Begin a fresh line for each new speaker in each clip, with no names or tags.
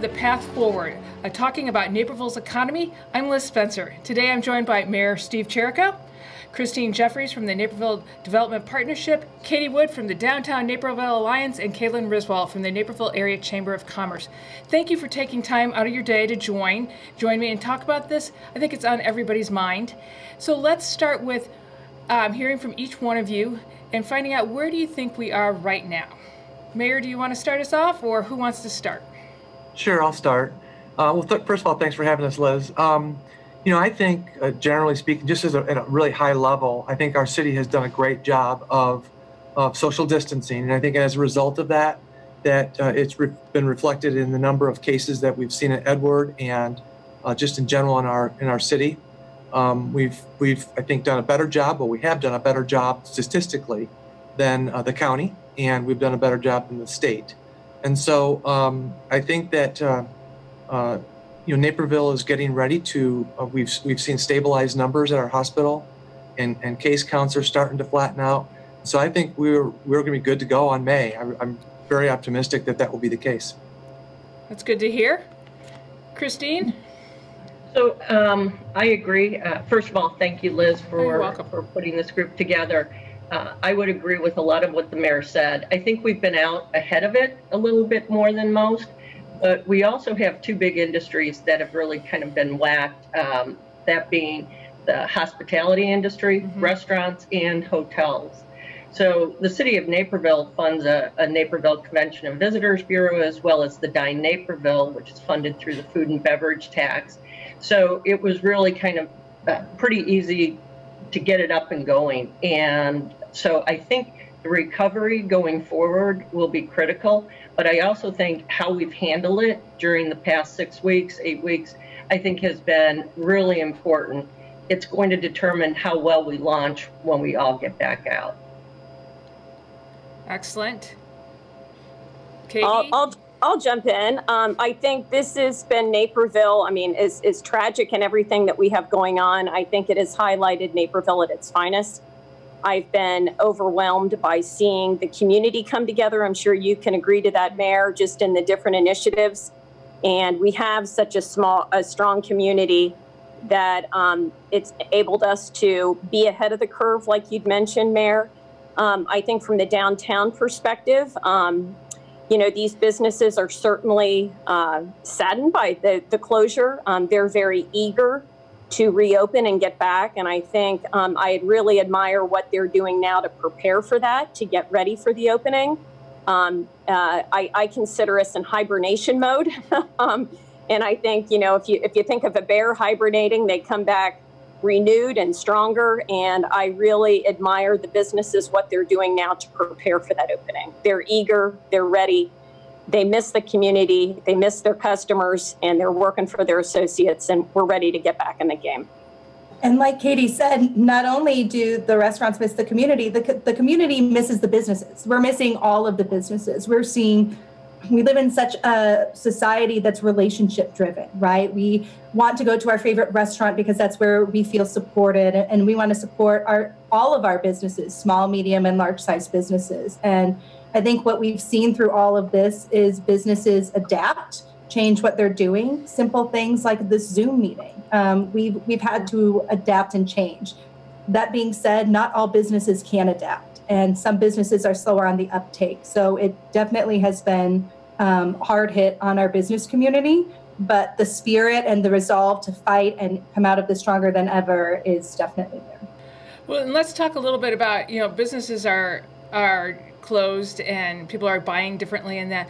The Path Forward, uh, talking about Naperville's economy. I'm Liz Spencer. Today I'm joined by Mayor Steve Chirico, Christine Jeffries from the Naperville Development Partnership, Katie Wood from the Downtown Naperville Alliance, and Kaylin Risvold from the Naperville Area Chamber of Commerce. Thank you for taking time out of your day to join, join me and talk about this. I think it's on everybody's mind. So let's start with um, hearing from each one of you and finding out where do you think we are right now. Mayor, do you want to start us off, or who wants to start?
Sure, I'll start. Uh, well, th- first of all, thanks for having us, Liz. Um, you know, I think, uh, generally speaking, just as a, at a really high level, I think our city has done a great job of of social distancing, and I think as a result of that, that uh, it's re- been reflected in the number of cases that we've seen at Edward and uh, just in general in our in our city. Um, we've we've I think done a better job, but we have done a better job statistically than uh, the county, and we've done a better job than the state. And so um, I think that uh, uh, you know Naperville is getting ready to. Uh, we've we've seen stabilized numbers at our hospital, and and case counts are starting to flatten out. So I think we're we're going to be good to go on May. I, I'm very optimistic that that will be the case.
That's good to hear. Christine?
So um, I agree. Uh, first of all, thank you, Liz, for, for putting this group together. Uh, I would agree with a lot of what the mayor said. I think we've been out ahead of it a little bit more than most, but we also have two big industries that have really kind of been whacked. Um, that being the hospitality industry, mm-hmm. restaurants, and hotels. So the city of Naperville funds a, a, Naperville Convention and Visitors Bureau as well as the Dine Naperville, which is funded through the food and beverage tax. So it was really kind of uh, pretty easy to get it up and going. And so I think the recovery going forward will be critical. But I also think how we've handled it during the past six weeks, eight weeks, I think has been really important. It's going to determine how well we launch when we all get back out.
Excellent. Katie?
I'll, I'll, I'll jump in. Um, I think this has been Naperville. I mean, is is tragic and everything that we have going on. I think it has highlighted Naperville at its finest. I've been overwhelmed by seeing the community come together. I'm sure you can agree to that, Mayor, just in the different initiatives. And we have such a small, a strong community that um, it's enabled us to be ahead of the curve, like you'd mentioned, Mayor. Um, I think from the downtown perspective, um, you know, these businesses are certainly uh, saddened by the, the closure. Um, they're very eager to reopen and get back. And I think um, I really admire what they're doing now to prepare for that, to get ready for the opening. Um, uh, I, I, consider us in hibernation mode. Um, and I think, you know, if you if you think of a bear hibernating, they come back renewed and stronger. And I really admire the businesses, what they're doing now to prepare for that opening. They're eager, they're ready. They miss the community, they miss their customers, and they're working for their associates, and we're ready to get back in the game.
And like Katie said, not only do the restaurants miss the community, the, the community misses the businesses. We're missing all of the businesses. We're seeing we live in such a society that's relationship driven, right? We want to go to our favorite restaurant because that's where we feel supported and we want to support our all of our businesses, small, medium and large size businesses. And I think what we've seen through all of this is businesses adapt, change what they're doing. Simple things like this Zoom meeting. Um, we've we've had to adapt and change. That being said, not all businesses can adapt and some businesses are slower on the uptake. So it definitely has been um, hard hit on our business community. But the spirit and the resolve to fight and come out of this stronger than ever is definitely there.
Well, and let's talk a little bit about you know businesses are are closed and people are buying differently, and that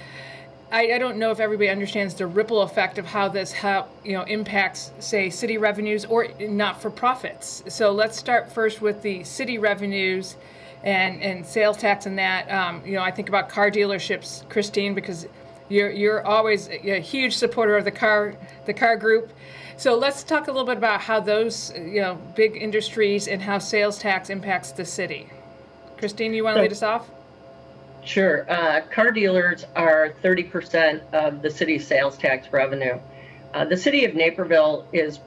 I, I, don't know if everybody understands the ripple effect of how this how you know impacts say city revenues or not for profits. So let's start first with the city revenues and, and sales tax and that. Um, you know, I think about car dealerships, Christine, because you're you're always a huge supporter of the car the car group. So let's talk a little bit about how those you know big industries and how sales tax impacts the city. Christine, you want to lead us off?
Sure. Uh, car dealers are 30% of the city's sales tax revenue. Uh, the city of Naperville is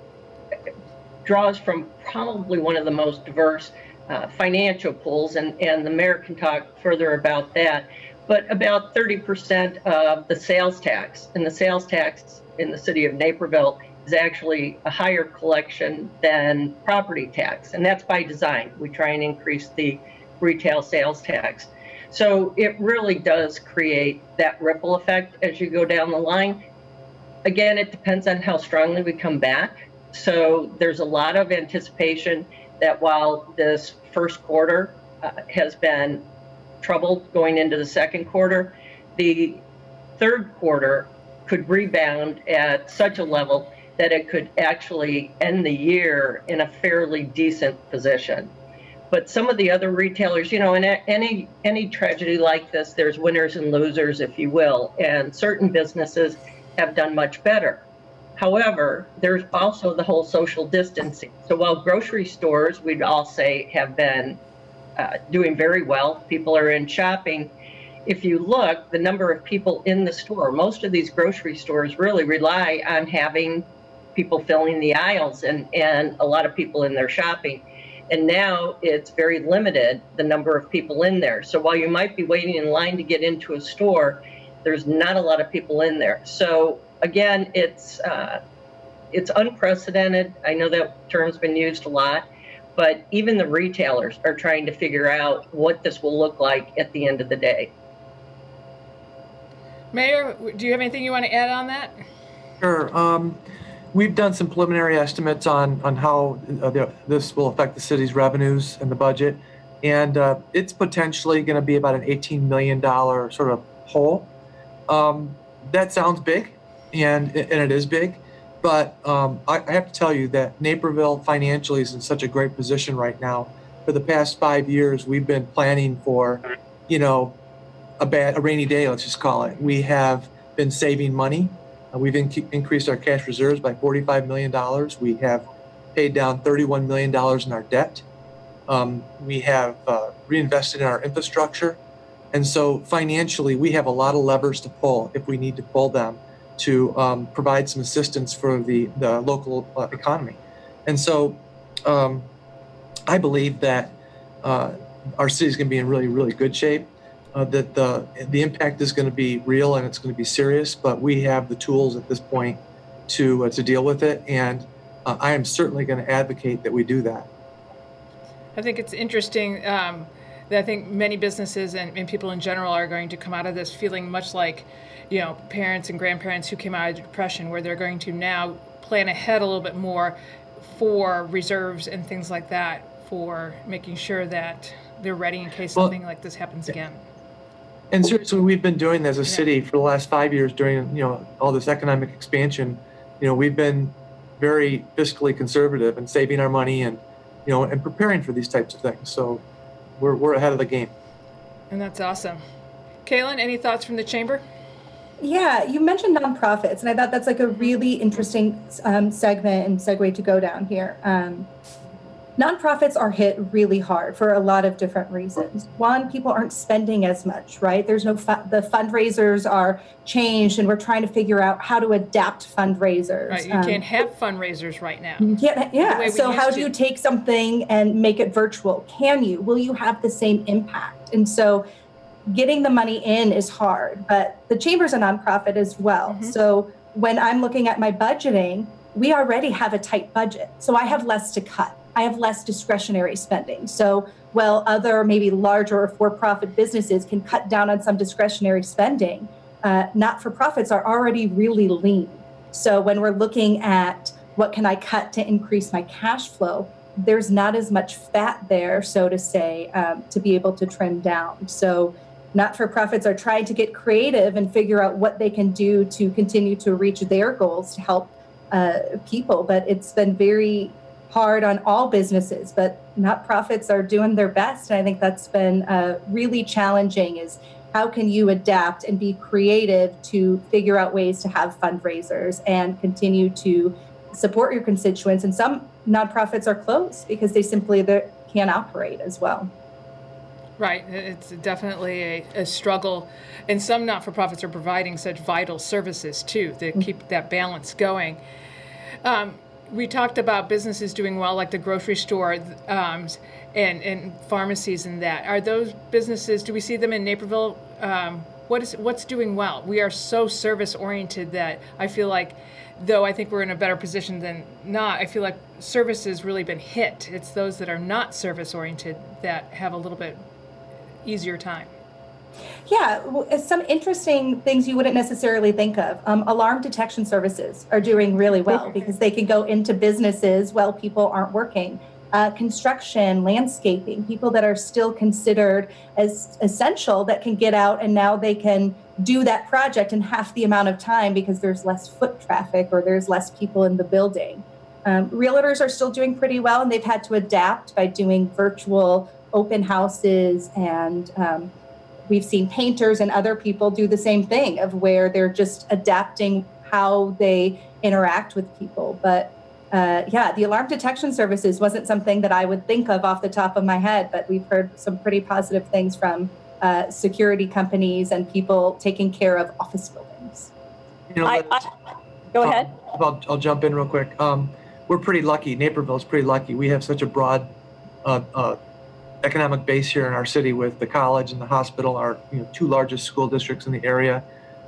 draws from probably one of the most diverse uh, financial pools, and, and the mayor can talk further about that. but about 30% of the sales tax. And the sales tax in the city of Naperville is actually a higher collection than property tax. And that's by design. We try and increase the retail sales tax. So it really does create that ripple effect as you go down the line. Again, it depends on how strongly we come back. So there's a lot of anticipation that while this first quarter uh, has been troubled going into the second quarter, the third quarter could rebound at such a level that it could actually end the year in a fairly decent position. But some of the other retailers, you know, in any any tragedy like this, there's winners and losers, if you will, and certain businesses have done much better. However, there's also the whole social distancing. So while grocery stores, we'd all say, have been uh, doing very well, people are in shopping. If you look, the number of people in the store, most of these grocery stores really rely on having people filling the aisles and, and a lot of people in there shopping. And now it's very limited, the number of people in there. So while you might be waiting in line to get into a store, there's not a lot of people in there. So again, it's uh, it's unprecedented. I know that term's been used a lot, but even the retailers are trying to figure out what this will look like at the end of the day.
Mayor, do you have anything you want to add on that?
Sure. Um, We've done some preliminary estimates on, on how uh, the, this will affect the city's revenues and the budget. And uh, it's potentially going to be about an $18 million sort of hole. Um, that sounds big, and, and it is big. But um, I, I have to tell you that Naperville financially is in such a great position right now. For the past five years, we've been planning for, you know, a bad, a rainy day, let's just call it. We have been saving money we've in- increased our cash reserves by $45 million. We have paid down $31 million in our debt. Um, we have uh, reinvested in our infrastructure. And so financially, we have a lot of levers to pull if we need to pull them to um, provide some assistance for the, the local uh, economy. And so um, I believe that uh, our city is going to be in really, really good shape uh, that the the impact is going to be real and it's going to be serious, but we have the tools at this point to uh, to deal with it, and uh, I am certainly going to advocate that we do that.
I think it's interesting um, that I think many businesses and, and, people in general are going to come out of this feeling much like, you know, parents and grandparents who came out of the depression, where they're going to now plan ahead a little bit more for reserves and things like that for making sure that they're ready in case well, something like this happens again.
And seriously, we've been doing as a city for the last five years during you know all this economic expansion. You know, we've been very fiscally conservative and saving our money and you know and preparing for these types of things. So we're we're ahead of the game.
And that's awesome. Kaylin, any thoughts from the chamber?
Yeah, you mentioned nonprofits, and I thought that's like a really interesting um, segment and segue to go down here. Um, nonprofits are hit really hard for a lot of different reasons. One, people aren't spending as much, right? There's no fu- the fundraisers are changed, and we're trying to figure out how to adapt fundraisers.
Right, you um, can't have fundraisers right now.
Yeah, yeah. So how do you take something and make it virtual? Can you? Will you have the same impact? And so. Getting the money in is hard, but the chamber's a nonprofit as well. Mm-hmm. So when I'm looking at my budgeting, we already have a tight budget. So I have less to cut I have less discretionary spending. So, while other maybe larger or for profit businesses can cut down on some discretionary spending, uh, not for profits are already really lean. So, when we're looking at what can I cut to increase my cash flow, there's not as much fat there, so to say, um, to be able to trim down. So, not for profits are trying to get creative and figure out what they can do to continue to reach their goals to help uh, people. But it's been very hard on all businesses, but not profits are doing their best. And I think that's been uh, really challenging is how can you adapt and be creative to figure out ways to have fundraisers and continue to support your constituents. And some nonprofits are closed because they simply can't operate as well.
Right. It's definitely a, a struggle. And some not for profits are providing such vital services too to keep that balance going. Um, we talked about businesses doing well, like the grocery store um, and, and pharmacies and that. Are those businesses, do we see them in Naperville? Um, what is what's doing well? We are so service oriented that I feel like, though I think we're in a better position than not, I feel like service has really been hit. It's those that are not service oriented that have a little bit easier time.
Yeah, well, some interesting things you wouldn't necessarily think of. Um, alarm detection services are doing really well because they can go into businesses while people aren't working. Uh, construction, landscaping, people that are still considered as essential that can get out and now they can do that project in half the amount of time because there's less foot traffic or there's less people in the building. Um, realtors are still doing pretty well and they've had to adapt by doing virtual open houses and um, we've seen painters and other people do the same thing of where they're just adapting how they interact with people. But uh, yeah the alarm detection services wasn't something that i would think of off the top of my head but we've heard some pretty positive things from uh, security companies and people taking care of office buildings.
You know, I, I, go ahead.
I'll, I'll, jump in real quick. Um, we're pretty lucky. Naperville's pretty lucky. We have such a broad uh, uh economic base here in our city with the college and the hospital, our you know, two largest school districts in the area,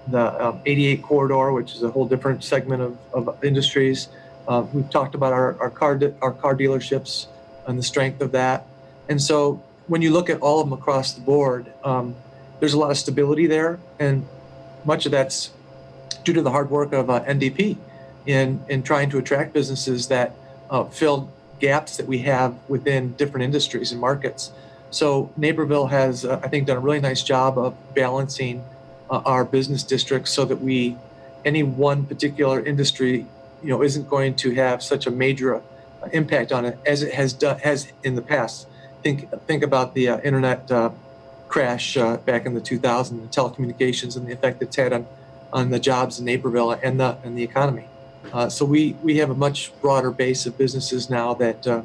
the um, 88 corridor, which is a whole different segment of, of industries. Uh, we've talked about our, our car de- our car dealerships and the strength of that. And so when you look at all of them across the board, um, there's a lot of stability there, and much of that's due to the hard work of uh, NDP in in trying to attract businesses that uh, fill gaps that we have within different industries and markets. So Naperville has, uh, I think, done a really nice job of balancing uh, our business districts so that we, any one particular industry, you know, isn't going to have such a major uh, impact on it as it has done has in the past. Think think about the uh, internet uh, crash uh, back in the 2000s, the telecommunications, and the effect it's had on on the jobs in Naperville and the and the economy. Uh, so we, we have a much broader base of businesses now that uh,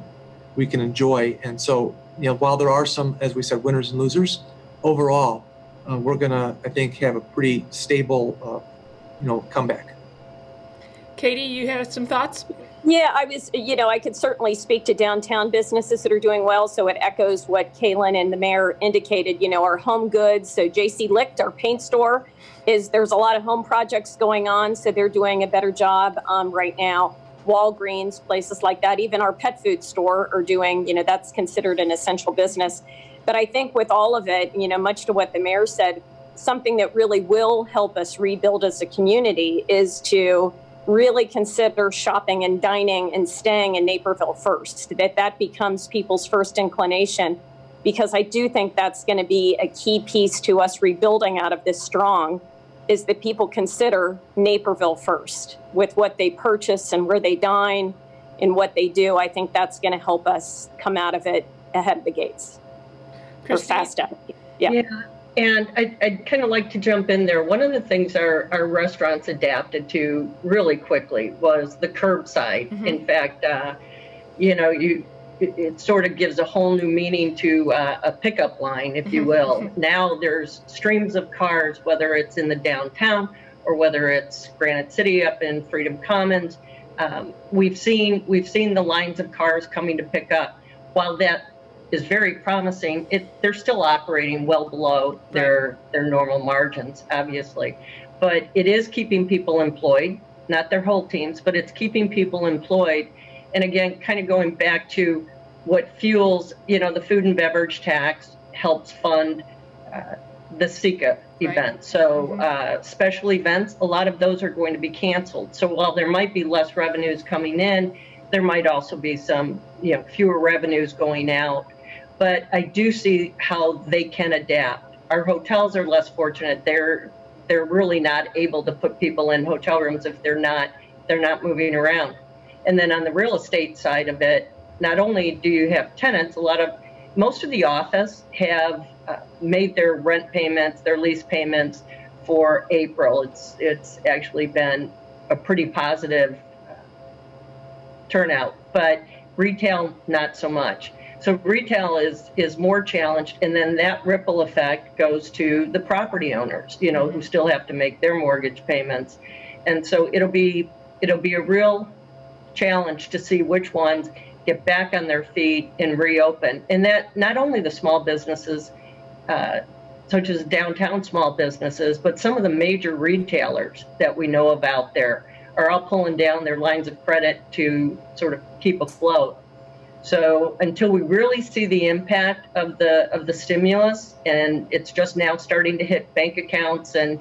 we can enjoy. And so, you know, while there are some, as we said, winners and losers, overall, uh, we're going to, I think, have a pretty stable, uh, you know, comeback.
Katie, you have some thoughts?
Yeah, I was, you know, I could certainly speak to downtown businesses that are doing well. So it echoes what Kaylin and the mayor indicated. You know, our home goods. So JC Licht, our paint store, is there's a lot of home projects going on. So they're doing a better job um, right now. Walgreens, places like that, even our pet food store are doing, you know, that's considered an essential business. But I think with all of it, you know, much to what the mayor said, something that really will help us rebuild as a community is to really consider shopping and dining and staying in Naperville first, that that becomes people's first inclination, because I do think that's going to be a key piece to us rebuilding out of this strong, is that people consider Naperville first with what they purchase and where they dine and what they do. I think that's going to help us come out of it ahead of the gates.
Christine.
Or fast out. Yeah.
yeah. And I, would kind of like to jump in there. One of the things our, our restaurants adapted to really quickly was the curbside. Mm-hmm. In fact, uh, you know, you it, it, sort of gives a whole new meaning to uh, a pickup line, if you mm-hmm. will. now there's streams of cars, whether it's in the downtown or whether it's Granite City up in Freedom Commons. Um, we've seen we've seen the lines of cars coming to pick up. While that is very promising. It, they're still operating well below their their normal margins, obviously, but it is keeping people employed. Not their whole teams, but it's keeping people employed. And again, kind of going back to what fuels, you know, the food and beverage tax helps fund uh, the SECA right. event. So mm-hmm. uh, special events, a lot of those are going to be canceled. So while there might be less revenues coming in, there might also be some, you know, fewer revenues going out but I do see how they can adapt. Our hotels are less fortunate. They're they're really not able to put people in hotel rooms if they're not they're not moving around. And then on the real estate side of it, not only do you have tenants, a lot of most of the office have uh, made their rent payments, their lease payments for April. It's it's actually been a pretty positive uh, turnout, but retail not so much. So retail is is more challenged, and then that ripple effect goes to the property owners, you know, who still have to make their mortgage payments, and so it'll be it'll be a real challenge to see which ones get back on their feet and reopen. And that not only the small businesses, uh, such as downtown small businesses, but some of the major retailers that we know of out there are all pulling down their lines of credit to sort of keep afloat. So until we really see the impact of the of the stimulus, and it's just now starting to hit bank accounts and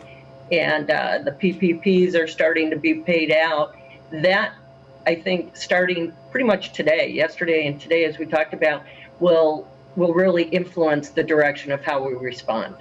and uh, the PPPs are starting to be paid out, that I think starting pretty much today, yesterday and today, as we talked about, will will really influence the direction of how we respond.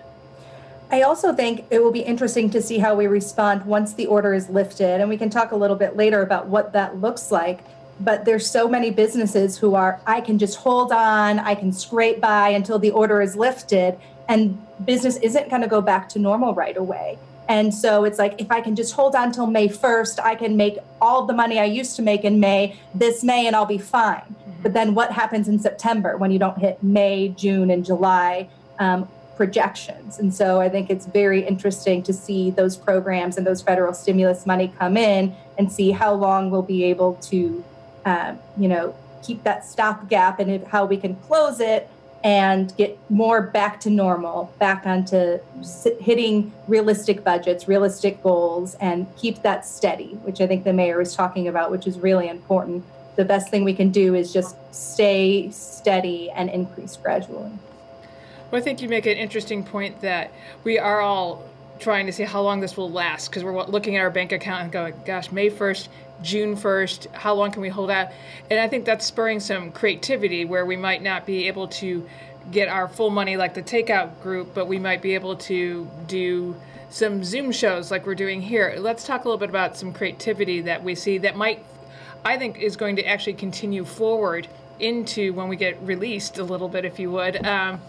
I also think it will be interesting to see how we respond once the order is lifted, and we can talk a little bit later about what that looks like. But there's so many businesses who are, I can just hold on, I can scrape by until the order is lifted, and business isn't going to go back to normal right away. And so it's like, if I can just hold on till May 1st, I can make all the money I used to make in May this May and I'll be fine. Mm-hmm. But then what happens in September when you don't hit May, June, and July um, projections? And so I think it's very interesting to see those programs and those federal stimulus money come in and see how long we'll be able to, um, you know, keep that stopgap and if, how we can close it and get more back to normal, back onto hitting realistic budgets, realistic goals, and keep that steady, which I think the mayor is talking about, which is really important. The best thing we can do is just stay steady and increase gradually.
Well, I think you make an interesting point that we are all trying to see how long this will last because we're looking at our bank account and going, gosh, May 1st, June 1st, how long can we hold out? And I think that's spurring some creativity where we might not be able to get our full money like the takeout group, but we might be able to do some Zoom shows like we're doing here. Let's talk a little bit about some creativity that we see that might, I think, is going to actually continue forward into when we get released a little bit, if you would. Um,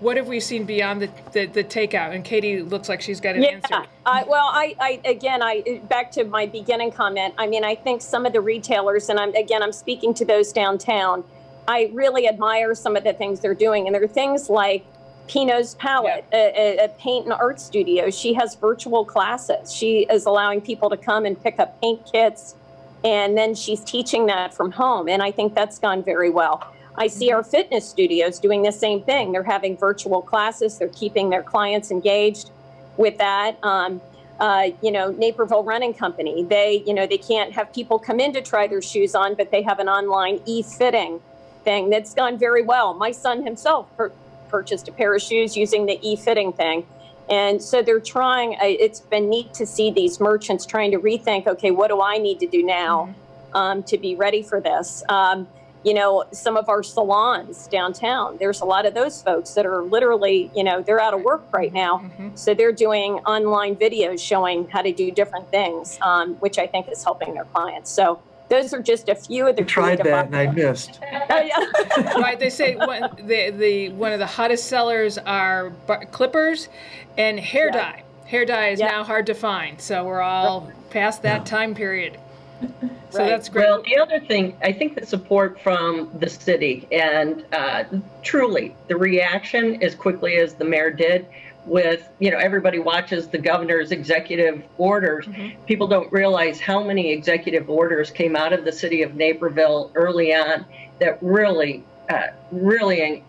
what have we seen beyond the, the, the takeout? And Katie looks like she's got an
yeah.
answer.
Uh, well, I, I again, I back to my beginning comment. I mean, I think some of the retailers, and I'm again, I'm speaking to those downtown. I really admire some of the things they're doing, and there are things like Pinot's Palette, yeah. a, a, paint and art studio. She has virtual classes. She is allowing people to come and pick up paint kits, and then she's teaching that from home. And I think that's gone very well. I see our fitness studios doing the same thing. They're having virtual classes. They're keeping their clients engaged with that. Um, uh, you know, Naperville Running Company. They, you know, they can't have people come in to try their shoes on, but they have an online e-fitting thing that's gone very well. My son himself per- purchased a pair of shoes using the e-fitting thing. And so they're trying, uh, it's been neat to see these merchants trying to rethink, okay, what do I need to do now mm-hmm. um, to be ready for this? Um, you know, some of our salons downtown. There's a lot of those folks that are literally, you know, they're out of work right now. Mm-hmm. So they're doing online videos showing how to do different things, um, which I think is helping their clients. So those are just a few of the. I
tried that and I missed.
oh, yeah. right, they say one, the the one of the hottest sellers are clippers and hair yeah. dye. Hair dye is yeah. now hard to find, so we're all past that time period. So right. that's great.
Well, the other thing, I think the support from the city and uh, truly the reaction as quickly as the mayor did with, you know, everybody watches the governor's executive orders. Mm-hmm. People don't realize how many executive orders came out of the city of Naperville early on that really, uh, really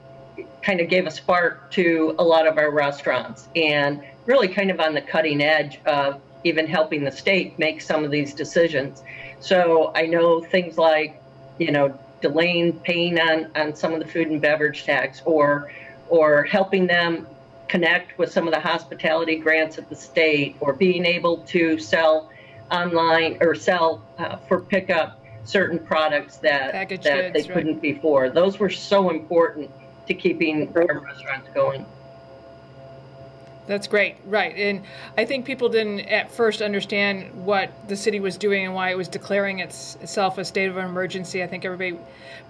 kind of gave a spark to a lot of our restaurants and really kind of on the cutting edge of even helping the state make some of these decisions. So I know things like, you know, delaying paying on, on some of the food and beverage tax or or helping them connect with some of the hospitality grants at the state or being able to sell online or sell uh, for pickup certain products that Package that goods, they couldn't before. Those were so important to keeping our restaurants going.
That's great, right. And I think people didn't at first understand what the city was doing and why it was declaring its, itself a state of emergency. I think everybody,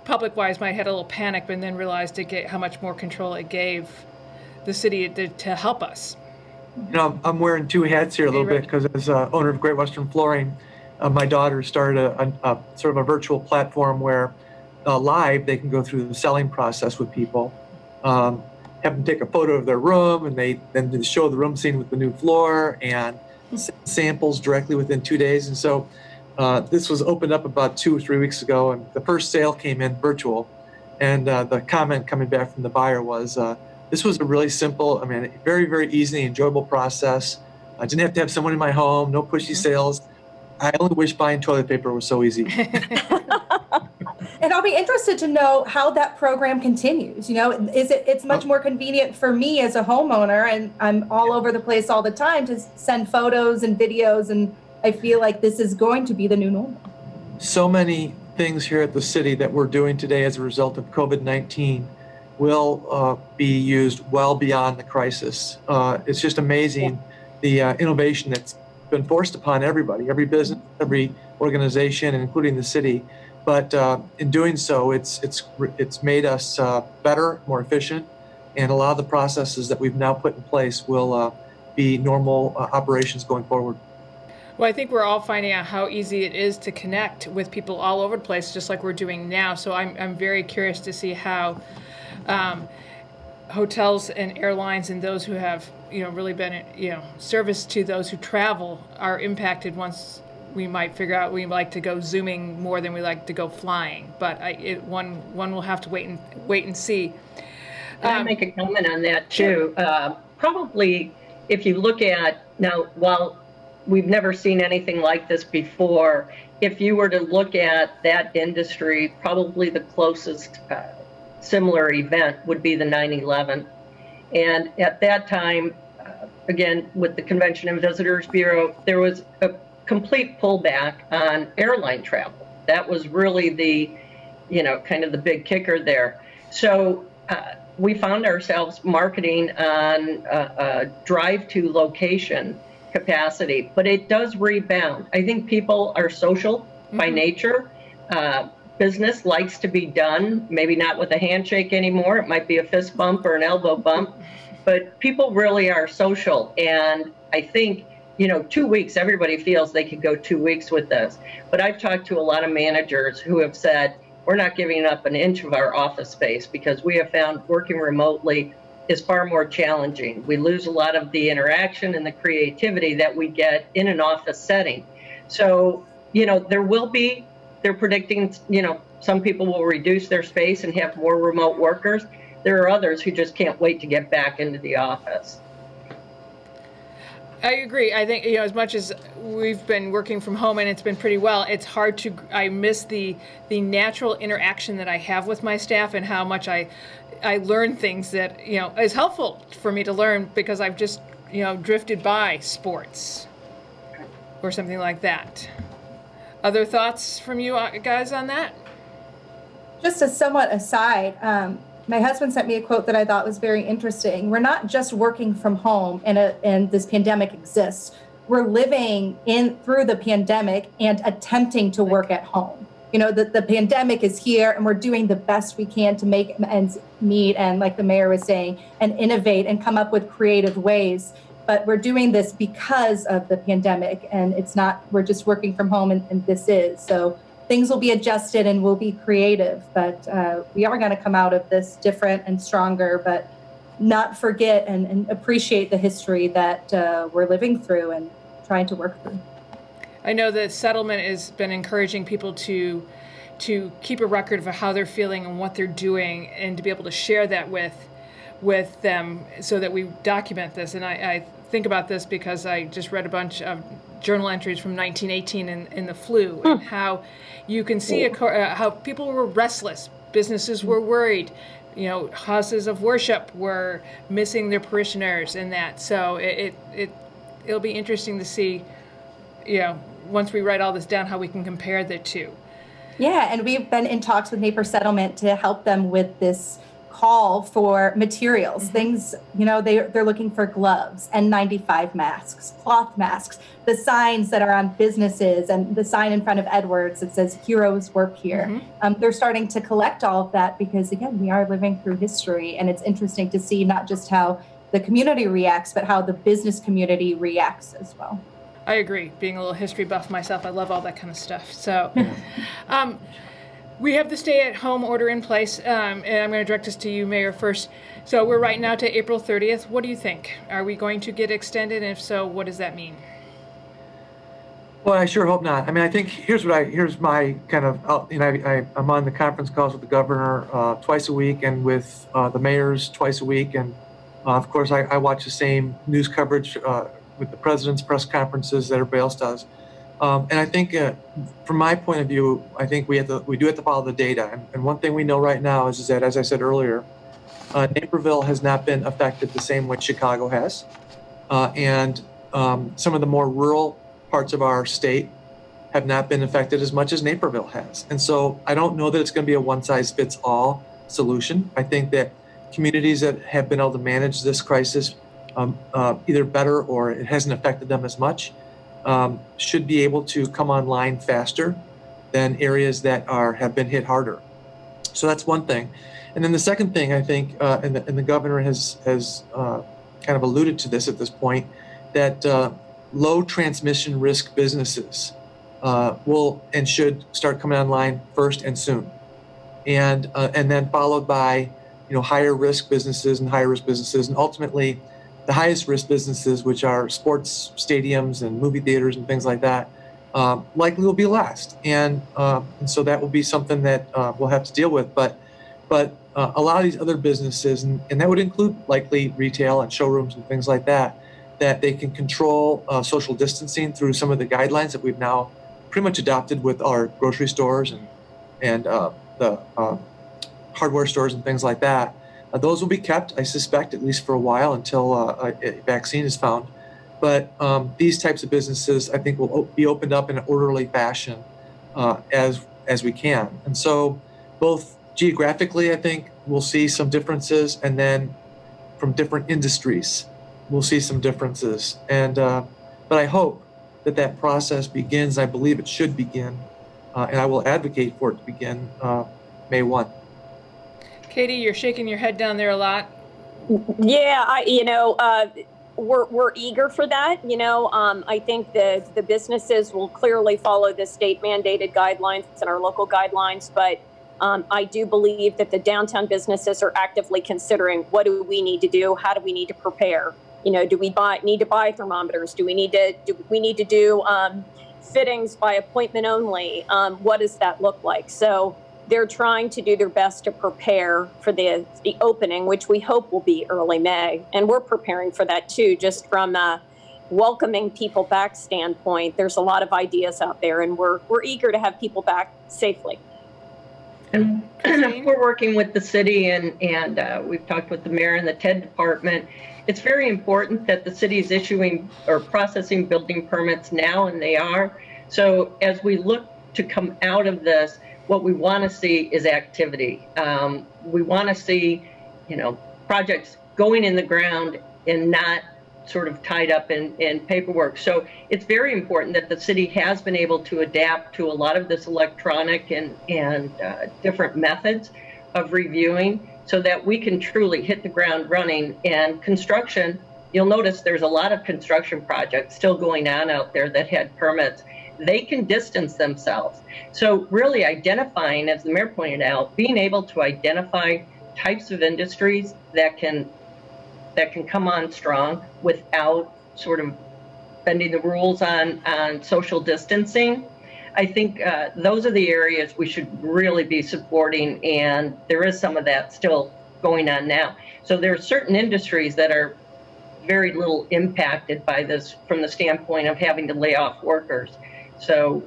public wise, might have had a little panic, but then realized it get, how much more control it gave the city to, to help us.
You know, I'm wearing two hats here a little bit because as uh, owner of Great Western Flooring, uh, my daughter started a, a, a, sort of a virtual platform where uh, live they can go through the selling process with people. Um, have them take a photo of their room and they then show the room scene with the new floor and samples directly within two days. And so Uh, this was opened up about two or three weeks ago, and the first sale came in virtual. And uh, the comment coming back from the buyer was, uh, "This was a really simple, I mean, very, very easy, enjoyable process. I didn't have to have someone in my home, no pushy mm-hmm. sales. I only wish buying toilet paper was so easy."
and I'll be interested to know how that program continues. You know, is it it's much oh. more convenient for me as a homeowner and I'm all over the place all the time to send photos and videos and I feel like this is going to be the new normal.
So many things here at the city that we're doing today as a result of COVID-19 will uh, be used well beyond the crisis. Uh, it's just amazing the uh, innovation that's been forced upon everybody, every business, every organization, including the city. But uh, in doing so, it's it's it's made us uh, better, more efficient, and a lot of the processes that we've now put in place will uh, be normal uh, operations going forward.
Well, I think we're all finding out how easy it is to connect with people all over the place, just like we're doing now. So I'm I'm very curious to see how. Um, hotels and airlines and those who have you know really been you know service to those who travel are impacted once we might figure out we like to go zooming more than we like to go flying. But I, it, one one will have to wait and wait and see.
Can um, I make a comment on that too? Uh, probably, if you look at now, while we've never seen anything like this before, if you were to look at that industry, probably the closest uh, similar event would be the 9/11, and at that time. Uh, again, with the Convention and Visitors Bureau, there was a complete pullback on airline travel. That was really the, you know, kind of the big kicker there. So uh, we found ourselves marketing on a, a drive to location capacity, but it does rebound. I think people are social mm-hmm. by nature. Uh, business likes to be done, maybe not with a handshake anymore. It might be a fist bump or an elbow bump, but people really are social. And I think you know, two weeks, everybody feels they could go two weeks with this. But I've talked to a lot of managers who have said, we're not giving up an inch of our office space because we have found working remotely is far more challenging. We lose a lot of the interaction and the creativity that we get in an office setting. So, you know, there will be, they're predicting, you know, some people will reduce their space and have more remote workers. There are others who just can't wait to get back into the office.
I agree. I think you know as much as we've been working from home and it's been pretty well, it's hard to I miss the the natural interaction that I have with my staff and how much I I learn things that you know is helpful for me to learn because I've just you know drifted by sports or something like that. Other thoughts from you uh, guys on that?
Just a somewhat aside, um, my husband sent me a quote that I thought was very interesting. We're not just working from home and, a, and this pandemic exists. We're living in through the pandemic and attempting to work at home. You know, the, the pandemic is here and we're doing the best we can to make ends meet and like the mayor was saying, and innovate and come up with creative ways. But we're doing this because of the pandemic and it's not, we're just working from home and, and this is. So things will be adjusted and we'll be creative. But uh, we are going to come out of this different and stronger, but not forget and, and appreciate the history that uh, we're living through and trying to work through.
I know the settlement has been encouraging people to to keep a record of how they're feeling and what they're doing, and to be able to share that with with them, so that we document this. And I, I think about this because I just read a bunch of journal entries from 1918 in, in the flu and hmm. how you can see a, uh, how people were restless, businesses were worried, you know, houses of worship were missing their parishioners and that. So it, it, it it'll be interesting to see, you know, once we write all this down, how we can compare the two.
Yeah, and we've been in talks with Naper Settlement to help them with this call for materials mm-hmm. things you know they, they're looking for gloves and 95 masks cloth masks the signs that are on businesses and the sign in front of edwards that says heroes work here. Mm-hmm. um, they're starting to collect all of that because again we are living through history and it's interesting to see not just how the community reacts but how the business community reacts as well.
I agree. Being a little history buff myself i love all that kind of stuff. So um, we have the stay at home order in place, um, and I'm going to direct this to you, Mayor, first. So we're right now to April 30th. What do you think? Are we going to get extended? And if so, what does that mean?
Well, I sure hope not. I mean, I think here's what I here's my kind of you know I, I am on the conference calls with the governor uh, twice a week and with uh, the mayors twice a week, and uh, of course I, I, watch the same news coverage uh, with the president's press conferences that everybody else does. Um, and I think, uh, from my point of view, I think we have to we do have to follow the data. And, and one thing we know right now is, is that, as I said earlier, uh, Naperville has not been affected the same way Chicago has, and um, some of the more rural parts of our state have not been affected as much as Naperville has. And so I don't know that it's going to be a one size fits all solution. I think that communities that have been able to manage this crisis um, uh, either better or it hasn't affected them as much um, should be able to come online faster than areas that are have been hit harder. So that's one thing. And then the second thing I think, uh, and, the, and the governor has has uh, kind of alluded to this at this point, that uh, low transmission risk businesses uh, will and should start coming online first and soon, and uh, and then followed by you know higher risk businesses and higher risk businesses, and ultimately the highest risk businesses, which are sports stadiums and movie theaters and things like that, uh, likely will be last, and uh, and so that will be something that uh, we'll have to deal with, but but. Uh, a lot of these other businesses, and, and that would include likely retail and showrooms and things like that, that they can control uh, social distancing through some of the guidelines that we've now pretty much adopted with our grocery stores and and uh, the uh, hardware stores and things like that. Uh, those will be kept, I suspect, at least for a while until uh, a, a, vaccine is found. But um, these types of businesses, I think, will be opened up in an orderly fashion uh, as as we can. And so, both geographically, I think we'll see some differences, and then from different industries we'll see some differences. And uh, but I hope that that process begins. I believe it should begin, uh, and I will advocate for it to begin uh, May one.
Katie, you're shaking your head down there a lot.
Yeah, I you know. Uh, we're, we're eager for that. You know, um, I think the, the businesses will clearly follow the state mandated guidelines and our local guidelines, but um, I do believe that the downtown businesses are actively considering what do we need to do? How do we need to prepare? you know, do we buy need to buy thermometers? Do we need to do we need to do um, fittings by appointment only? Um, what does that look like? So they're trying to do their best to prepare for the the opening, which we hope will be early May, and we're preparing for that too, just from a welcoming people back standpoint. There's a lot of ideas out there, and we're we're eager to have people back safely.
And we're working with the city, and and uh, we've talked with the mayor and the TED department it's very important that the city is issuing or processing building permits now, and they are. So as we look to come out of this, what we want to see is activity. Um, we want to see, you know, projects going in the ground and not sort of tied up in, in paperwork. So it's very important that the city has been able to adapt to a lot of this electronic and, and uh, different methods of reviewing so that we can truly hit the ground running. And construction, you'll notice there's a lot of construction projects still going on out there that had permits. They can distance themselves. So, really identifying, as the mayor pointed out, being able to identify types of industries that can that can come on strong without sort of bending the rules on on social distancing I think uh, those are the areas we should really be supporting, and there is some of that still going on now. So there are certain industries that are very little impacted by this from the standpoint of having to lay off workers. So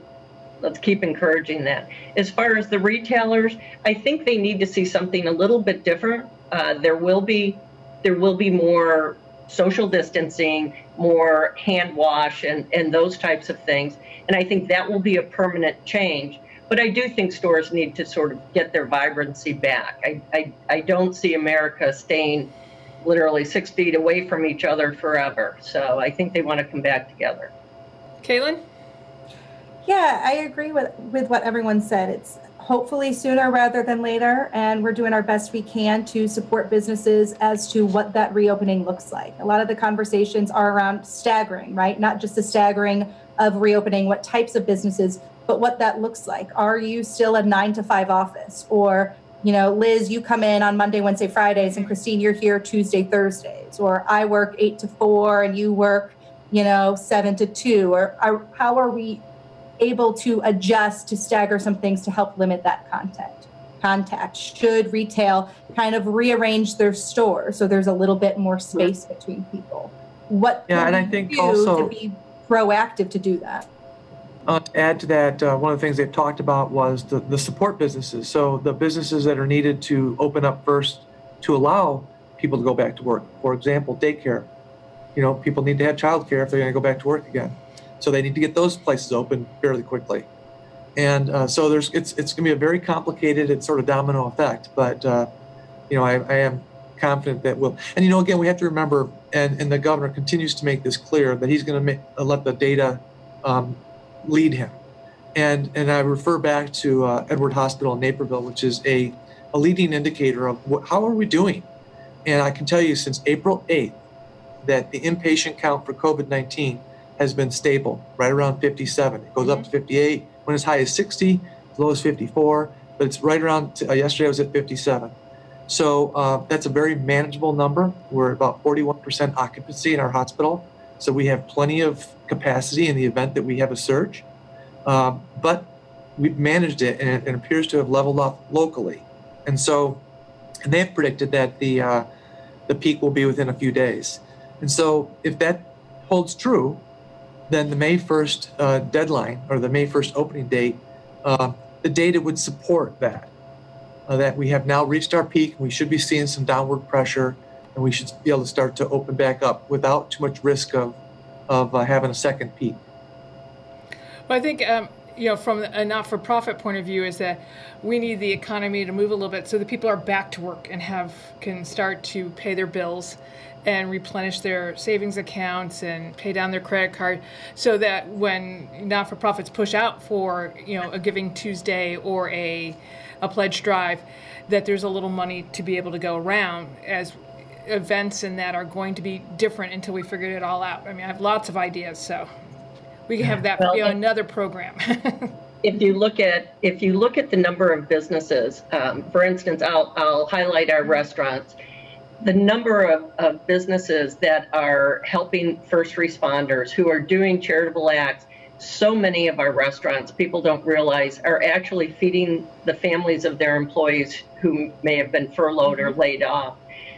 let's keep encouraging that. As far as the retailers, I think they need to see something a little bit different. Uh, there will be there will be more social distancing, more hand wash, and, and those types of things. And I think that will be a permanent change. But I do think stores need to sort of get their vibrancy back. I, I, I don't see America staying literally six feet away from each other forever. So I think they want to come back together.
Kaylin?
Yeah, I agree with, with what everyone said. It's hopefully sooner rather than later. And we're doing our best we can to support businesses as to what that reopening looks like. A lot of the conversations are around staggering, right? Not just the staggering of reopening, what types of businesses, but what that looks like. Are you still a nine to five office? Or, you know, Liz, you come in on Monday, Wednesday, Fridays, and Christine, you're here Tuesday, Thursdays. Or I work eight to four and you work you know, seven to two? Or are, how are we able to adjust to stagger some things to help limit that contact? Contact. Should retail kind of rearrange their store so there's a little bit more space between people? What
yeah, and I think also
to be proactive to do that?
Uh, to add to that, uh, one of the things they've talked about was the, the support businesses. So the businesses that are needed to open up first to allow people to go back to work. For example, daycare. You know, people need to have childcare if they're going to go back to work again. So they need to get those places open fairly quickly. And uh, so there's it's it's going to be a very complicated and sort of domino effect. But uh, you know, I, I am confident that we'll. And you know, again, we have to remember, and, and the governor continues to make this clear that he's going to uh, let the data um, lead him. And and I refer back to uh, Edward Hospital in Naperville, which is a, a leading indicator of what, how are we doing. And I can tell you since April 8th that the inpatient count for COVID 19 has been stable, right around 57. It goes up to 58, went as high as 60, as low as 54, but it's right around, uh, yesterday I was at 57. So uh, that's a very manageable number. We're about 41% occupancy in our hospital. So we have plenty of capacity in the event that we have a surge. Um, but we've managed it and it, it, appears to have leveled off locally. And so and they've predicted that the, uh, the peak will be within a few days. And so if that holds true, then the May 1st uh, deadline or the May 1st opening date, uh, the data would support that. Uh, that we have now reached our peak, we should be seeing some downward pressure, and we should be able to start to open back up without too much risk of, of uh, having a second peak.
Well, I think um, you know, from a not-for-profit point of view, is that we need the economy to move a little bit so that people are back to work and have can start to pay their bills and replenish their savings accounts and pay down their credit card so that when not-for-profits push out for you know a giving tuesday or a, a pledge drive that there's a little money to be able to go around as events and that are going to be different until we figure it all out i mean i have lots of ideas so we can have that well, you know, another program.
if you look at if you look at the number of businesses, um, for instance, I'll I'll highlight our restaurants. The number of, of businesses that are helping first responders who are doing charitable acts so many of our restaurants, people don't realize, are actually feeding the families of their employees who may have been furloughed or mm-hmm. laid off.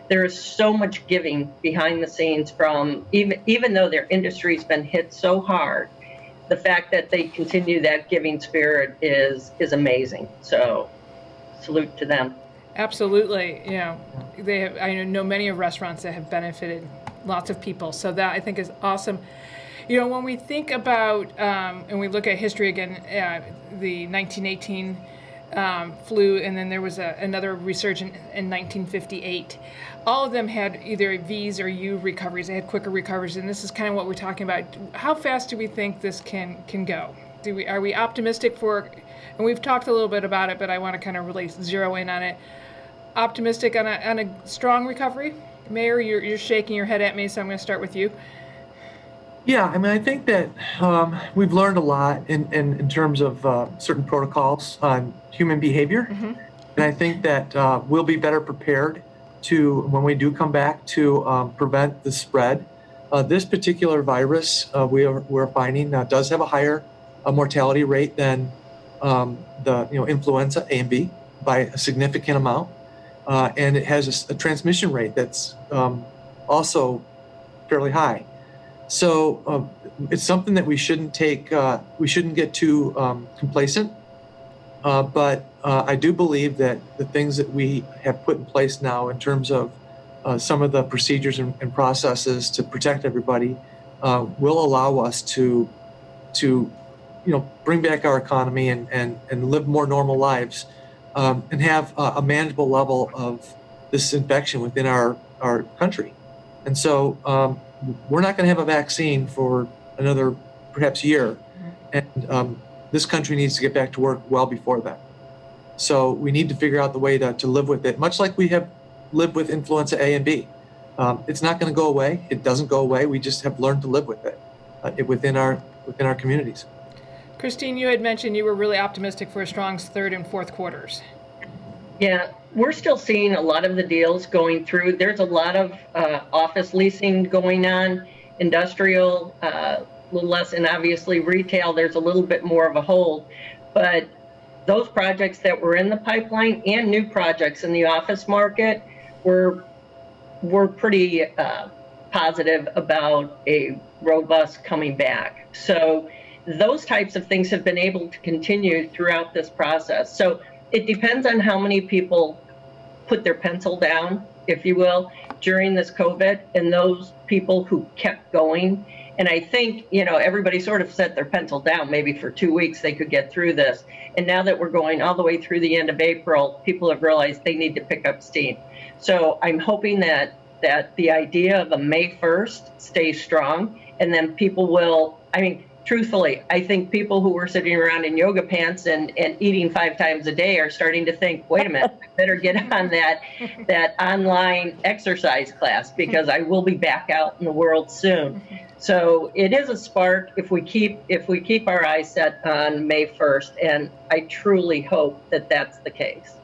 There is so much giving behind the scenes from even even though their industry's been hit so hard, the fact that they continue that giving spirit is is amazing. So, salute to them.
Absolutely, you know, they have. I know many of restaurants that have benefited lots of people. So that I think is awesome. You know, when we think about um, and we look at history again, uh, the 1918 um, flu, and then there was a, another resurgence in 1958 all of them had either V's or U recoveries. They had quicker recoveries, and this is kind of what we're talking about. How fast do we think this can can go? Do we are we optimistic for? And we've talked a little bit about it, but I want to kind of really zero in on it. Optimistic on a on a strong recovery. Mayor, you're you're shaking your head at me, so I'm going to start with you.
Yeah, I mean, I think that um, we've learned a lot in, in, in terms of uh, certain protocols on human behavior. Mm-hmm. And I think that uh, we'll be better prepared to, when we do come back, to um, prevent the spread. Uh, this particular virus uh, we are, we're finding uh, does have a higher uh, mortality rate than um, the you know influenza A and B by a significant amount, uh, and it has a, a transmission rate that's um, also fairly high. So um, it's something that we shouldn't take. Uh, we shouldn't get too um, complacent uh, but uh, I do believe that the things that we have put in place now, in terms of uh, some of the procedures and, and, processes to protect everybody, uh, will allow us to, to, you know, bring back our economy and and, and live more normal lives, um, and have a, a, manageable level of this infection within our our country. And so um, we're not going to have a vaccine for another perhaps year, and um, this country needs to get back to work well before that. So we need to figure out the way to, to live with it, much like we have lived with influenza A and B. Um, it's not going to go away. It doesn't go away. We just have learned to live with it, uh, it within our within our communities.
Christine, you had mentioned you were really optimistic for a strong third and fourth quarters.
Yeah, we're still seeing a lot of the deals going through. There's a lot of uh, office leasing going on industrial, uh, a little less, and obviously retail, there's a little bit more of a hold. But those projects that were in the pipeline and new projects in the office market were were pretty uh, positive about a robust coming back. So those types of things have been able to continue throughout this process. So it depends on how many people put their pencil down, if you will, during this COVID, and those people who kept going. And I think, you know, everybody sort of set their pencil down. Maybe for two weeks they could get through this. And now that we're going all the way through the end of April, people have realized they need to pick up steam. So I'm hoping that that the idea of a May 1st stays strong, and then people will. I mean, truthfully, I think people who were sitting around in yoga pants and, and eating five times a day are starting to think, wait a minute, I better get on that that online exercise class because I will be back out in the world soon. So it is a spark if we keep if we keep our eyes set on May 1st, and I truly hope that that's the case.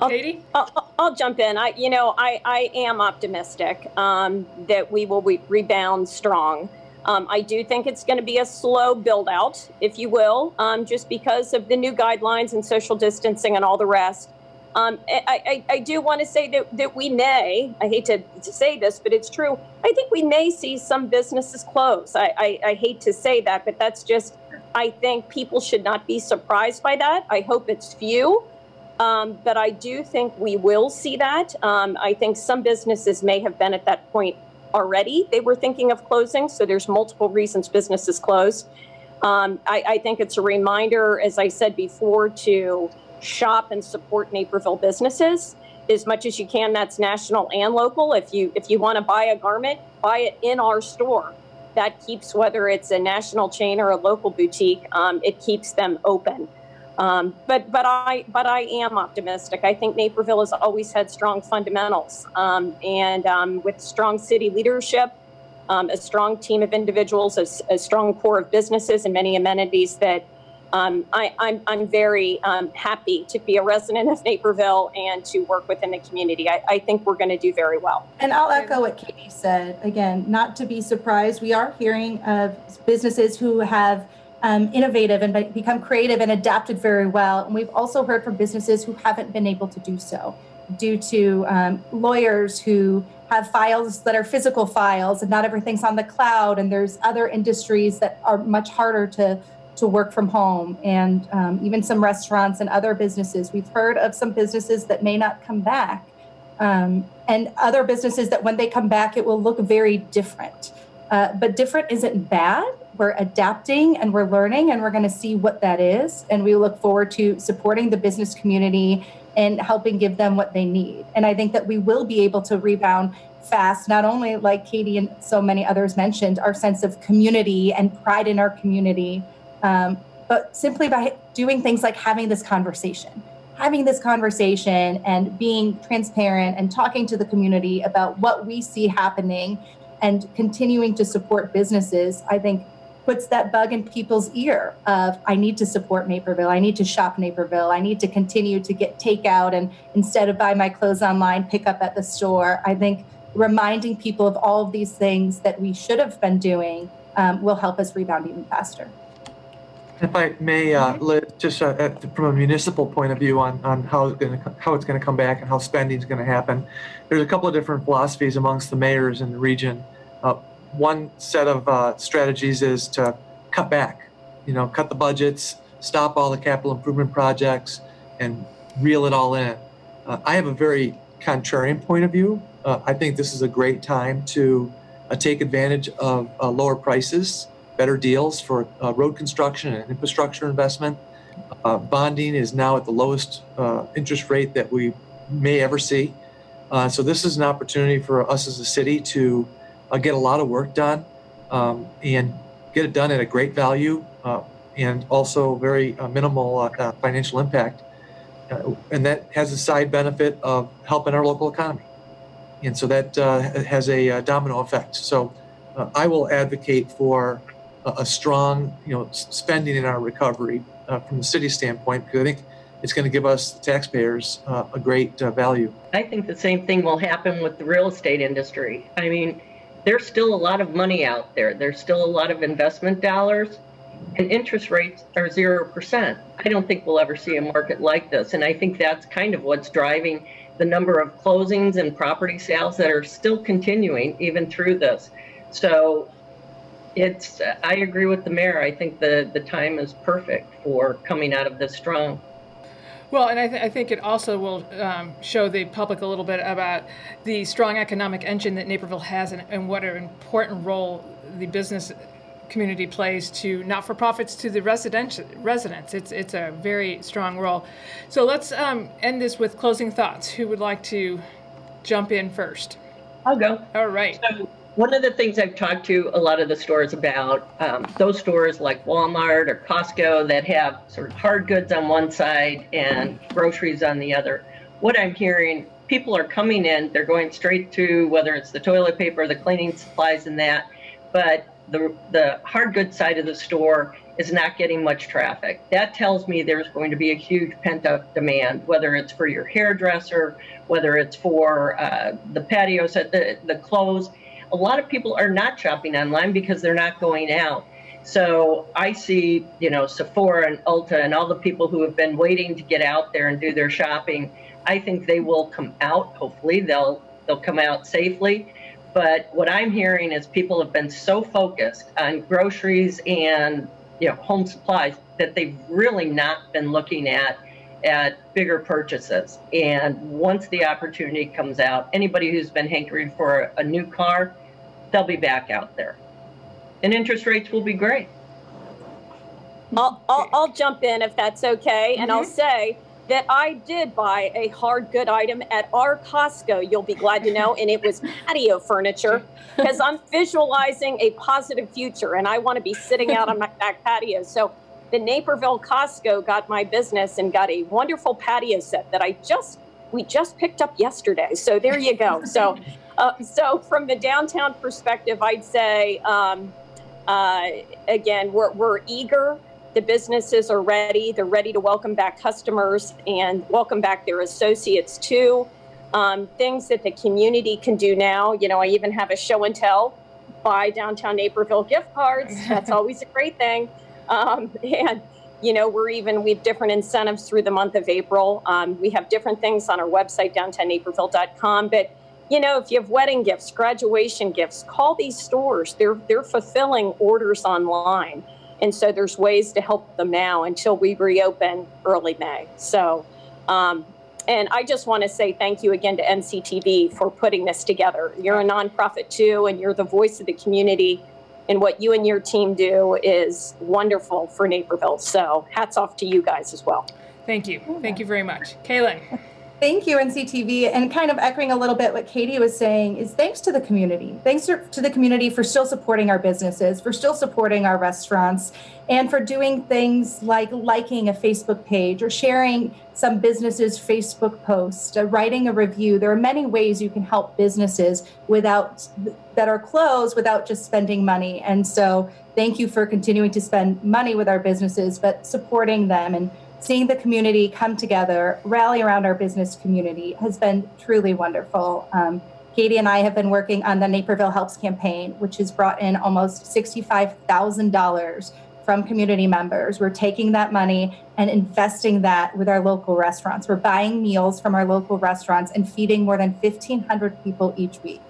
Okay, Katie?
I'll, I'll, I'll, jump in. I, you know, I, I am optimistic um, that we will re- rebound strong. Um, I do think it's going to be a slow build out, if you will, um, just because of the new guidelines and social distancing and all the rest. Um, I, I, I, do want to say that, that we may, I hate to, to, say this, but it's true. I think we may see some businesses close. I, I, hate to say that, but that's just, I think people should not be surprised by that. I hope it's few. Um, but I do think we will see that. Um, I think some businesses may have been at that point already. They were thinking of closing, so there's multiple reasons businesses close. Um, I, I, think it's a reminder, as I said before, to shop and support Naperville businesses as much as you can. That's national and local. If you if you want to buy a garment, buy it in our store. That keeps whether it's a national chain or a local boutique, um, it keeps them open. Um, but but I but I am optimistic. I think Naperville has always had strong fundamentals, um, and um, with strong city leadership, um, a strong team of individuals, a, a, strong core of businesses, and many amenities that. Um, I, am very um, happy to be a resident of Naperville and to work within the community. I, I think we're going to do very well.
And I'll echo what Katie said. Again, not to be surprised, we are hearing of businesses who have um, innovative and become creative and adapted very well. And we've also heard from businesses who haven't been able to do so due to um, lawyers who have files that are physical files and not everything's on the cloud. And there's other industries that are much harder to to work from home and um, even some restaurants and other businesses. We've heard of some businesses that may not come back. Um, and other businesses that when they come back, it will look very different. Uh, but different isn't bad. We're adapting and we're learning and we're going to see what that is. And we look forward to supporting the business community and helping give them what they need. And i think that we will be able to rebound fast not only like katie and so many others mentioned our sense of community and pride in our community um, but simply by doing things like having this conversation. Having this conversation and being transparent and talking to the community about what we see happening and continuing to support businesses i think puts that bug in people's ear of I need to support Naperville, I need to shop Naperville, I need to continue to get takeout and instead of buy my clothes online, pick up at the store. I think reminding people of all of these things that we should have been doing um, will help us rebound even faster.
If I may, uh, Liz, just uh, from a municipal point of view on, on how it's going to how it's going to come back and how spending is going to happen, there's a couple of different philosophies amongst the mayors in the region. Uh, one set of uh, strategies is to cut back, you know, cut the budgets, stop all the capital improvement projects, and reel it all in. Uh, I have a very contrarian point of view. Uh, I think this is a great time to uh, take advantage of uh, lower prices, better deals for uh, road construction and infrastructure investment. bonding is now at the lowest interest rate that we may ever see. so this is an opportunity for us as a city to uh, get a lot of work done um, and get it done at a great value uh, and also very uh, minimal uh, uh, financial impact. Uh, and that has a side benefit of helping our local economy. And so that has a domino effect. So I will advocate for a, strong, you know, spending in our recovery from the city standpoint because I think it's going to give us taxpayers uh, a great uh, value.
I think the same thing will happen with the real estate industry. I mean, there's still a lot of money out there. There's still a lot of investment dollars, and interest rates are 0%. I don't think we'll ever see a market like this. And I think that's kind of what's driving the number of closings and property sales that are still continuing even through this. So it's, I agree with the mayor. I think the, the time is perfect for coming out of this strong.
Well, and I, th- I, think it also will um, show the public a little bit about the strong economic engine that Naperville has and, and what an important role the business community plays to not-for-profits to the residential residents. It's it's a very strong role. So let's um, end this with closing thoughts. Who would like to jump in first?
I'll go.
All right.
So one of the things I've talked to a lot of the stores about, um, those stores like Walmart or Costco that have sort of hard goods on one side and groceries on the other. What I'm hearing, people are coming in, they're going straight to whether it's the toilet paper, the cleaning supplies, and that, but the, the hard goods side of the store is not getting much traffic. That tells me there's going to be a huge pent up demand, whether it's for your hairdresser, whether it's for uh, the patio set, the, the clothes a lot of people are not shopping online because they're not going out. So I see, you know, Sephora and Ulta and all the people who have been waiting to get out there and do their shopping. I think they will come out. Hopefully, they'll they'll come out safely. But what I'm hearing is people have been so focused on groceries and you know home supplies that they've really not been looking at at bigger purchases. And once the opportunity comes out, anybody who's been hankering for a new car, they'll be back out there. And interest rates will be great.
I'll, I'll, I'll jump in if that's okay. Mm-hmm. And I'll mm-hmm. say that I did buy a hard good item at our Costco, you'll be glad to know, and it was patio furniture because I'm visualizing a positive future and I want to be sitting out on my back patio. So the Naperville Costco got my business and got a wonderful patio set that I just we just picked up yesterday. So there you go. So, uh, so from the downtown perspective, I'd say um, uh, again we're we're eager. The businesses are ready. They're ready to welcome back customers and welcome back their associates too. Um, things that the community can do now. You know, I even have a show and tell. Buy downtown Naperville gift cards. That's always a great thing. Um, and you know, we're even, we have different incentives through the month of April. Um, we have different things on our website, downtownnaperville.com. But, you know, if you have wedding gifts, graduation gifts, call these stores. They're, they're fulfilling orders online. And so there's ways to help them now until we reopen early May. So, um, and I just want to say thank you again to NCTV for putting this together. You're a nonprofit too, and you're the voice of the community and what you and your team do is wonderful for Naperville. So hats off to you guys as well.
Thank you. Thank you very much. Kaylin.
Thank you, NCTV. And kind of echoing a little bit what Katie was saying is thanks to the community. Thanks to the community for still supporting our businesses, for still supporting our restaurants, and for doing things like liking a Facebook page or sharing some businesses' Facebook post, uh, writing a review. There are many ways you can help businesses without that are closed without just spending money. And so, thank you for continuing to spend money with our businesses, but supporting them and seeing the community come together, rally around our business community has been truly wonderful. Um, Katie and I have been working on the Naperville Helps campaign, which has brought in almost $65,000 from community members. We're taking that money and investing that with our local restaurants. We're buying meals from our local restaurants and feeding more than 1,500 people each week.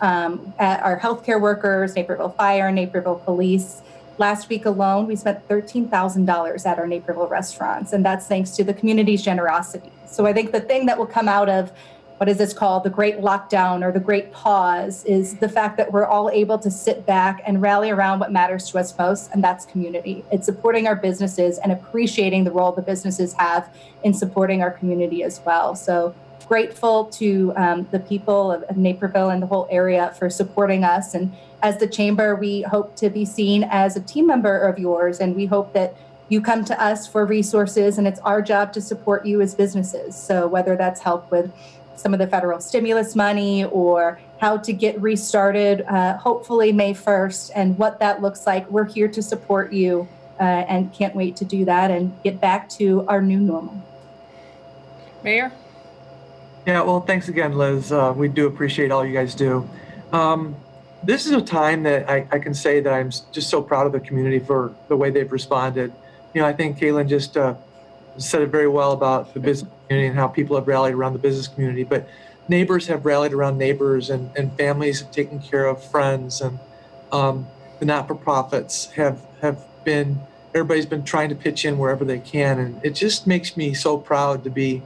Um, our healthcare workers, Naperville Fire, Naperville Police, Last week alone, we spent $13,000 at our Naperville restaurants, and that's thanks to the community's generosity. So I think the thing that will come out of what is this called the great lockdown or the great pause is the fact that we're all able to sit back and rally around what matters to us most and that's community. It's supporting our businesses and appreciating the role the businesses have in supporting our community as well. So grateful to um, the people of, of naperville and the whole area for supporting us. And as the chamber, we hope to be seen as a team member of yours, and we hope that you come to us for resources, and it's our job to support you as businesses. So, whether that's help with some of the federal stimulus money or how to get restarted, uh, hopefully May 1st, and what that looks like, we're here to support you uh, and can't wait to do that and get back to our new normal.
Mayor?
Yeah, well, thanks again, Liz. Uh, we do appreciate all you guys do. Um, this is a time that I, I, can say that I'm just so proud of the community for the way they've responded. You know, I think Kaylin just uh, said it very well about the business community and how people have rallied around the business community. But neighbors have rallied around neighbors, and, and families have taken care of friends, and um, the not-for-profits have have been. Everybody's been trying to pitch in wherever they can, and it just makes me so proud to be,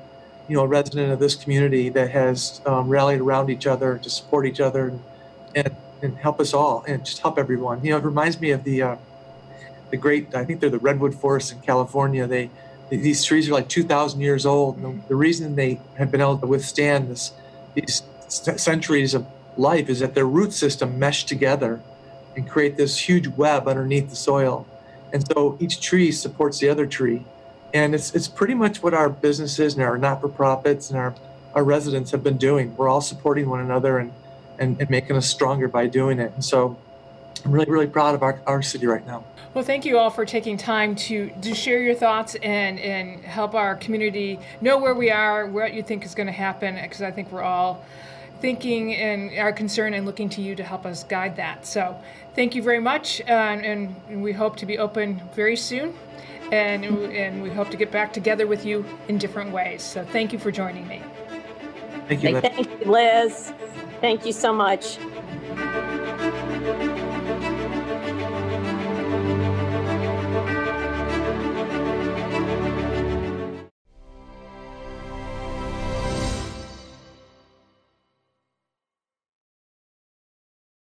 you know, a resident of this community that has um, rallied around each other to support each other and, and, and help us all and just help everyone. You know, it reminds me of the uh, the great. I think they're the redwood forests in California. They these trees are like 2,000 years old. And the, reason they have been able to withstand this these centuries of life is that their root system mesh together and create this huge web underneath the soil. And so each tree supports the other tree. And it's, it's pretty much what our businesses and our not for profits and our, our residents have been doing. We're all supporting one another and, and, and making us stronger by doing it. And so I'm really, really proud of our, our city right now.
Well, thank you all for taking time to, to share your thoughts and, and help our community know where we are, what you think is going to happen, because I think we're all thinking and are concerned and looking to you to help us guide that. So thank you very much, and, and we hope to be open very soon, and, and we hope to get back together with you in different ways. So thank you for joining me.
Thank you,
Liz. Thank you, Liz. Thank you so much.